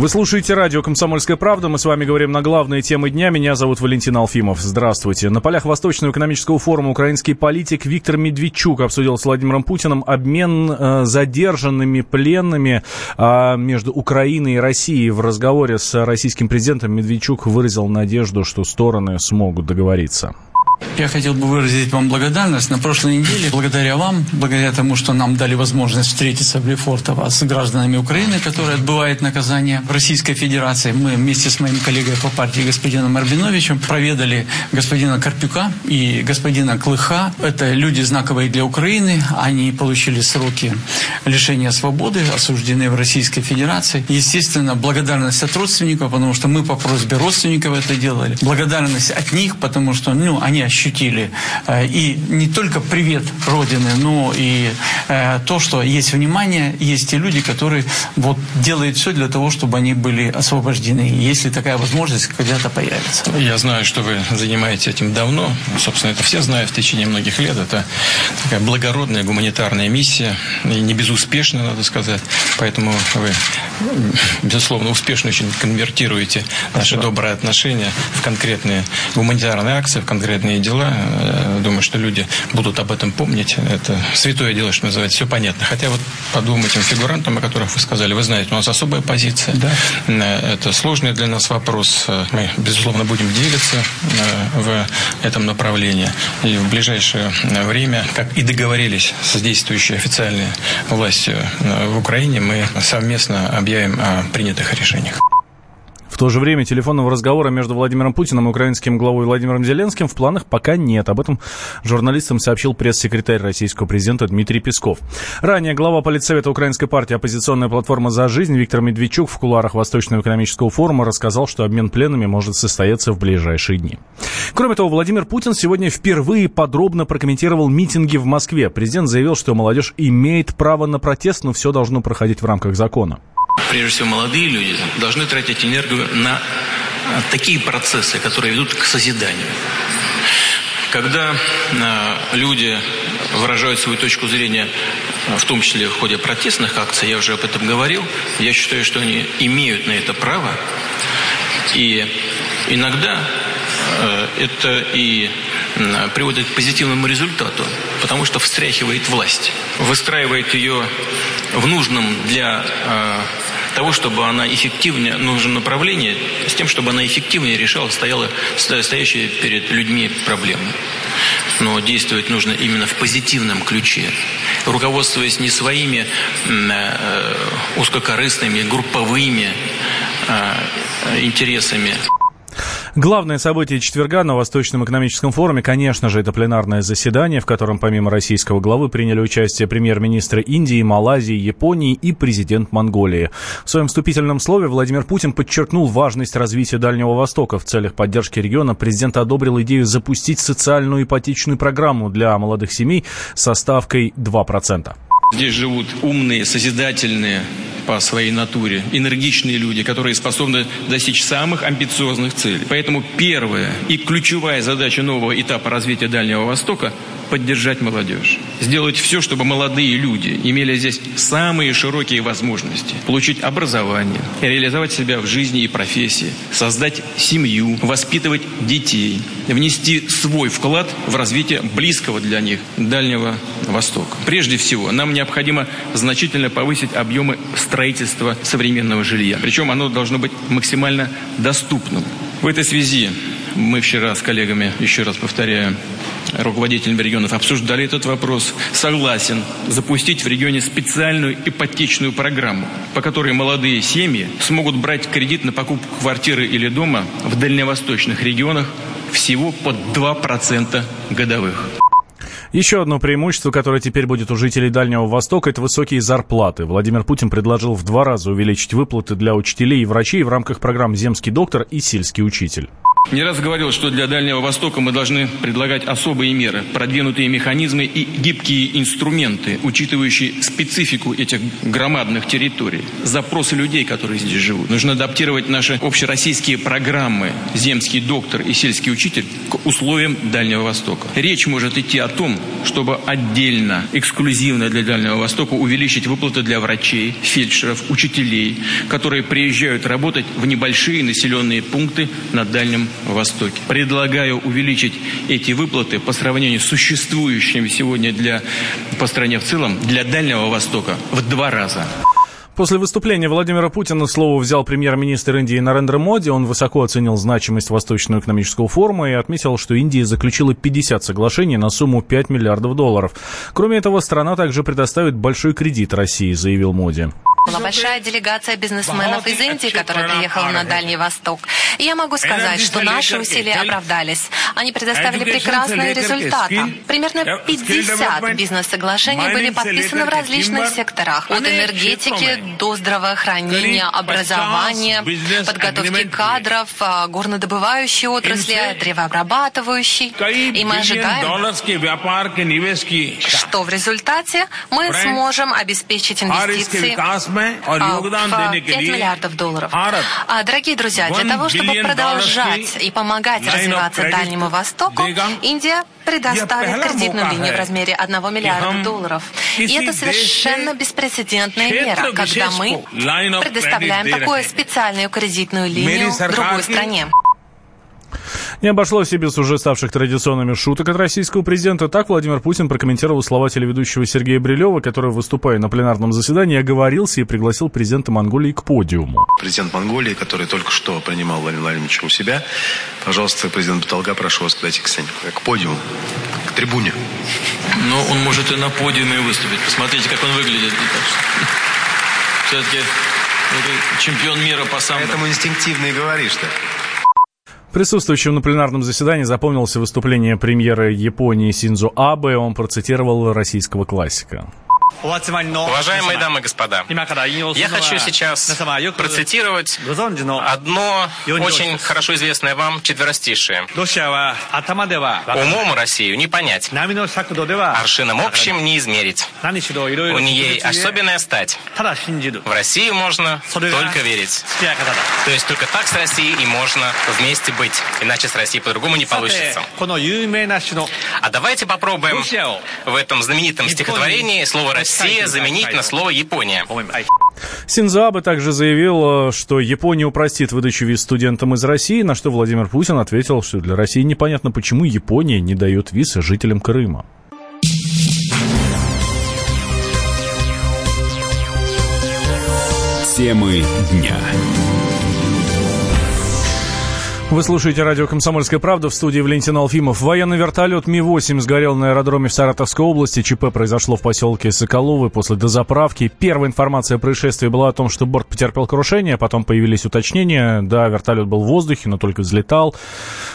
Вы слушаете радио «Комсомольская правда». Мы с вами говорим на главные темы дня. Меня зовут Валентин Алфимов. Здравствуйте. На полях Восточного экономического форума украинский политик Виктор Медведчук обсудил с Владимиром Путиным обмен э, задержанными пленными э, между Украиной и Россией. В разговоре с российским президентом Медведчук выразил надежду, что стороны смогут договориться. Я хотел бы выразить вам благодарность. На прошлой неделе, благодаря вам, благодаря тому, что нам дали возможность встретиться в Лефортово с гражданами Украины, которые отбывают наказание в Российской Федерации, мы вместе с моим коллегой по партии господином Арбиновичем проведали господина Карпюка и господина Клыха. Это люди знаковые для Украины. Они получили сроки лишения свободы, осуждены в Российской Федерации. Естественно, благодарность от родственников, потому что мы по просьбе родственников это делали. Благодарность от них, потому что ну, они ощутили э, и не только привет Родины, но и э, то, что есть внимание, есть те люди, которые вот делают все для того, чтобы они были освобождены, если такая возможность когда-то появится. Я знаю, что вы занимаетесь этим давно. Собственно, это все знают в течение многих лет. Это такая благородная гуманитарная миссия, и не безуспешная, надо сказать. Поэтому вы, безусловно, успешно очень конвертируете наши добрые отношения в конкретные гуманитарные акции, в конкретные дела. Э, думаю, что люди будут об этом помнить. Это святое дело, что называется, все понятно. Хотя вот по двум этим фигурантам, о которых вы сказали, вы знаете, у нас особая позиция. Да. Э, это сложный для нас вопрос. Мы, безусловно, будем делиться э, в этом направлении. И в ближайшее время, как и договорились с действующей официальной властью в Украине, мы совместно объявим о принятых решениях то же время телефонного разговора между Владимиром Путиным и украинским главой Владимиром Зеленским в планах пока нет. Об этом журналистам сообщил пресс-секретарь российского президента Дмитрий Песков. Ранее глава политсовета Украинской партии «Оппозиционная платформа за жизнь» Виктор Медведчук в кулуарах Восточного экономического форума рассказал, что обмен пленами может состояться в ближайшие дни. Кроме того, Владимир Путин сегодня впервые подробно прокомментировал митинги в Москве. Президент заявил, что молодежь имеет право на протест, но все должно проходить в рамках закона прежде всего молодые люди, должны тратить энергию на а, такие процессы, которые ведут к созиданию. Когда э, люди выражают свою точку зрения, в том числе в ходе протестных акций, я уже об этом говорил, я считаю, что они имеют на это право. И иногда э, это и приводит к позитивному результату, потому что встряхивает власть, выстраивает ее в нужном для э, того, чтобы она эффективнее, нужно направление, с тем, чтобы она эффективнее решала стояла, стоящие перед людьми проблемы. Но действовать нужно именно в позитивном ключе, руководствуясь не своими э, узкокорыстными, групповыми э, интересами. Главное событие четверга на Восточном экономическом форуме, конечно же, это пленарное заседание, в котором помимо российского главы приняли участие премьер-министры Индии, Малайзии, Японии и президент Монголии. В своем вступительном слове Владимир Путин подчеркнул важность развития Дальнего Востока. В целях поддержки региона президент одобрил идею запустить социальную ипотечную программу для молодых семей со ставкой 2%. Здесь живут умные, созидательные по своей натуре, энергичные люди, которые способны достичь самых амбициозных целей. Поэтому первая и ключевая задача нового этапа развития Дальнего Востока поддержать молодежь. Сделать все, чтобы молодые люди имели здесь самые широкие возможности. Получить образование, реализовать себя в жизни и профессии, создать семью, воспитывать детей, внести свой вклад в развитие близкого для них Дальнего Востока. Прежде всего, нам необходимо значительно повысить объемы строительства современного жилья. Причем оно должно быть максимально доступным. В этой связи мы вчера с коллегами, еще раз повторяю, руководителями регионов обсуждали этот вопрос. Согласен запустить в регионе специальную ипотечную программу, по которой молодые семьи смогут брать кредит на покупку квартиры или дома в дальневосточных регионах всего под 2% годовых. Еще одно преимущество, которое теперь будет у жителей Дальнего Востока, это высокие зарплаты. Владимир Путин предложил в два раза увеличить выплаты для учителей и врачей в рамках программ «Земский доктор» и «Сельский учитель». Не раз говорил, что для Дальнего Востока мы должны предлагать особые меры, продвинутые механизмы и гибкие инструменты, учитывающие специфику этих громадных территорий, запросы людей, которые здесь живут. Нужно адаптировать наши общероссийские программы «Земский доктор» и «Сельский учитель» к условиям Дальнего Востока. Речь может идти о том, чтобы отдельно, эксклюзивно для Дальнего Востока увеличить выплаты для врачей, фельдшеров, учителей, которые приезжают работать в небольшие населенные пункты на Дальнем Востоке. Предлагаю увеличить эти выплаты по сравнению с существующими сегодня для, по стране в целом для Дальнего Востока в два раза. После выступления Владимира Путина слово взял премьер-министр Индии Нарендра Моди. Он высоко оценил значимость Восточного экономического форума и отметил, что Индия заключила 50 соглашений на сумму 5 миллиардов долларов. Кроме этого, страна также предоставит большой кредит России, заявил Моди. Была большая делегация бизнесменов из Индии, которая приехала на Дальний Восток. И я могу сказать, что наши усилия оправдались. Они предоставили прекрасные результаты. Примерно 50 бизнес-соглашений были подписаны в различных секторах. От энергетики до здравоохранения, образования, подготовки кадров, а, горнодобывающей отрасли, древообрабатывающей. И мы ожидаем, что в результате мы сможем обеспечить инвестиции а, в 5 миллиардов долларов. А, дорогие друзья, для того, чтобы продолжать и помогать развиваться Дальнему Востоку, Индия предоставит кредитную линию в размере 1 миллиарда долларов. И это совершенно беспрецедентная мера, когда мы предоставляем такую специальную кредитную линию другой стране. Не обошлось и без уже ставших традиционными шуток от российского президента. Так Владимир Путин прокомментировал слова телеведущего Сергея Брилева, который, выступая на пленарном заседании, оговорился и пригласил президента Монголии к подиуму. Президент Монголии, который только что принимал Владимира Владимировича у себя, пожалуйста, президент Баталга, прошу вас подойти к сцене, к подиуму, к трибуне. Но он может и на подиуме выступить. Посмотрите, как он выглядит. Все-таки чемпион мира по самбо. Поэтому инстинктивно и говоришь-то. Присутствующим на пленарном заседании запомнился выступление премьера Японии Синзо Абе. Он процитировал российского классика. Уважаемые дамы и господа, я хочу сейчас процитировать одно очень хорошо известное вам четверостишее. Умом Россию не понять, аршином общим не измерить. У нее особенная стать. В Россию можно только верить. То есть только так с Россией и можно вместе быть. Иначе с Россией по-другому не получится. А давайте попробуем в этом знаменитом стихотворении слово Россия заменить на слово Япония. Синзо Абе также заявил, что Япония упростит выдачу виз студентам из России, на что Владимир Путин ответил, что для России непонятно, почему Япония не дает виз жителям Крыма. Темы дня. Вы слушаете радио «Комсомольская правда» в студии Валентин Алфимов. Военный вертолет Ми-8 сгорел на аэродроме в Саратовской области. ЧП произошло в поселке Соколовы после дозаправки. Первая информация о происшествии была о том, что борт потерпел крушение, потом появились уточнения. Да, вертолет был в воздухе, но только взлетал.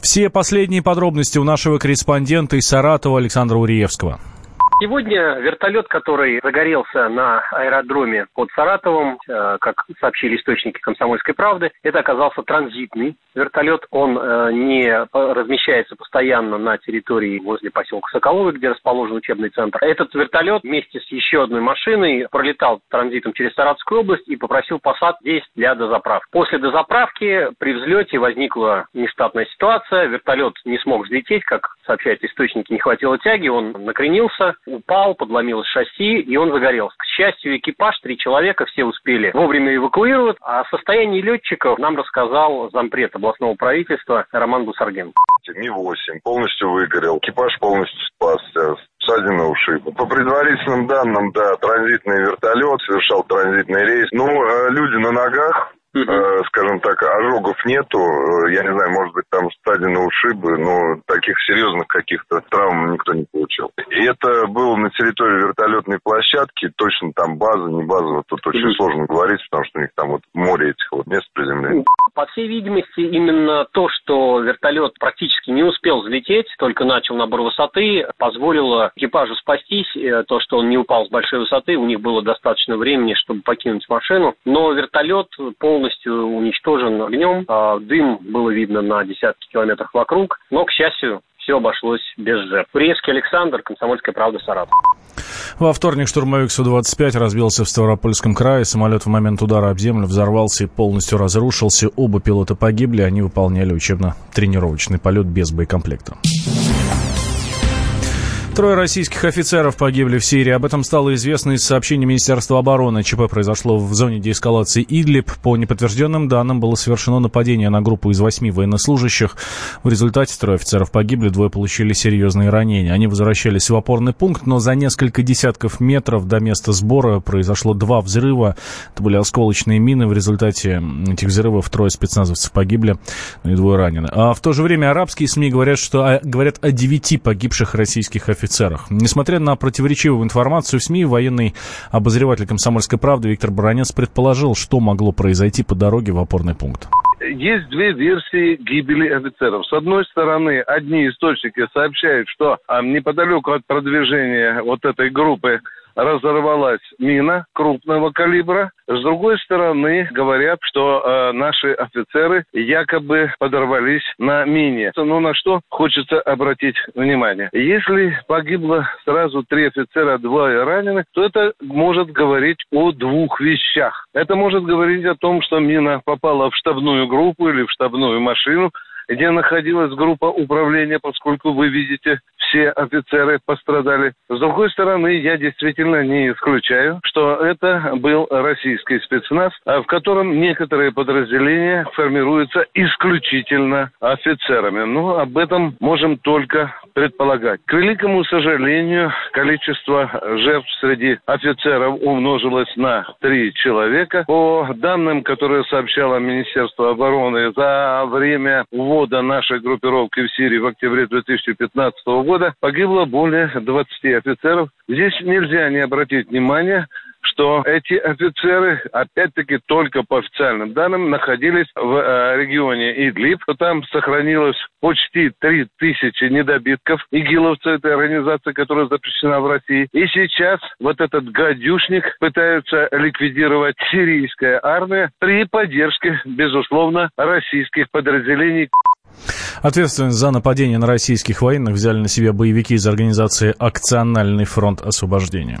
Все последние подробности у нашего корреспондента из Саратова Александра Уриевского. Сегодня вертолет, который загорелся на аэродроме под Саратовом, э, как сообщили источники «Комсомольской правды», это оказался транзитный вертолет. Он э, не размещается постоянно на территории возле поселка Соколовый, где расположен учебный центр. Этот вертолет вместе с еще одной машиной пролетал транзитом через Саратовскую область и попросил посад здесь для дозаправки. После дозаправки при взлете возникла нештатная ситуация. Вертолет не смог взлететь, как сообщают источники, не хватило тяги, он накренился, упал, подломилось шасси, и он загорелся. К счастью, экипаж, три человека, все успели вовремя эвакуировать. А о состоянии летчиков нам рассказал зампред областного правительства Роман Бусарген. Ми-8 полностью выгорел, экипаж полностью спасся, ссадины ушиб. По предварительным данным, да, транзитный вертолет совершал транзитный рейс. Ну, люди на ногах, э, скажем так, ожогов нету. Э, Я не знаю, может быть, там ссадины, ушибы, но таких серьезных каких-то травм никто не получил. И это было на территории вертолетной площадки, точно там база, не база, вот тут очень сложно говорить, потому что у них там вот море этих вот мест приземления. По всей видимости, именно то, что вертолет практически не успел взлететь, только начал набор высоты, позволило экипажу спастись. Э, то, что он не упал с большой высоты, у них было достаточно времени, чтобы покинуть машину. Но вертолет полностью уничтожен огнем. А дым было видно на десятки километров вокруг. Но, к счастью, все обошлось без жертв. Турецкий Александр, Комсомольская правда, Саратов. Во вторник штурмовик Су-25 разбился в Ставропольском крае. Самолет в момент удара об землю взорвался и полностью разрушился. Оба пилота погибли. Они выполняли учебно-тренировочный полет без боекомплекта. Трое российских офицеров погибли в Сирии. Об этом стало известно из сообщений Министерства обороны. ЧП произошло в зоне деэскалации Идлиб. По неподтвержденным данным было совершено нападение на группу из восьми военнослужащих. В результате трое офицеров погибли, двое получили серьезные ранения. Они возвращались в опорный пункт, но за несколько десятков метров до места сбора произошло два взрыва. Это были осколочные мины. В результате этих взрывов трое спецназовцев погибли, ну и двое ранены. А в то же время арабские СМИ говорят, что говорят о девяти погибших российских офицерах офицерах. Несмотря на противоречивую информацию в СМИ, военный обозреватель «Комсомольской правды» Виктор Баранец предположил, что могло произойти по дороге в опорный пункт. Есть две версии гибели офицеров. С одной стороны, одни источники сообщают, что неподалеку от продвижения вот этой группы разорвалась мина крупного калибра. С другой стороны, говорят, что э, наши офицеры якобы подорвались на мине. Ну, на что хочется обратить внимание. Если погибло сразу три офицера, двое ранены, то это может говорить о двух вещах. Это может говорить о том, что мина попала в штабную группу или в штабную машину, где находилась группа управления, поскольку вы видите, все офицеры пострадали. С другой стороны, я действительно не исключаю, что это был российский спецназ, в котором некоторые подразделения формируются исключительно офицерами. Но об этом можем только предполагать. К великому сожалению, количество жертв среди офицеров умножилось на три человека. По данным, которые сообщало Министерство обороны, за время ввода нашей группировки в Сирии в октябре 2015 года погибло более 20 офицеров. Здесь нельзя не обратить внимание что эти офицеры, опять-таки только по официальным данным, находились в э, регионе Идлиб. Там сохранилось почти 3 тысячи недобитков игиловцы, этой организации, которая запрещена в России. И сейчас вот этот гадюшник пытаются ликвидировать сирийская армия при поддержке, безусловно, российских подразделений. Ответственность за нападение на российских военных взяли на себя боевики из организации «Акциональный фронт освобождения».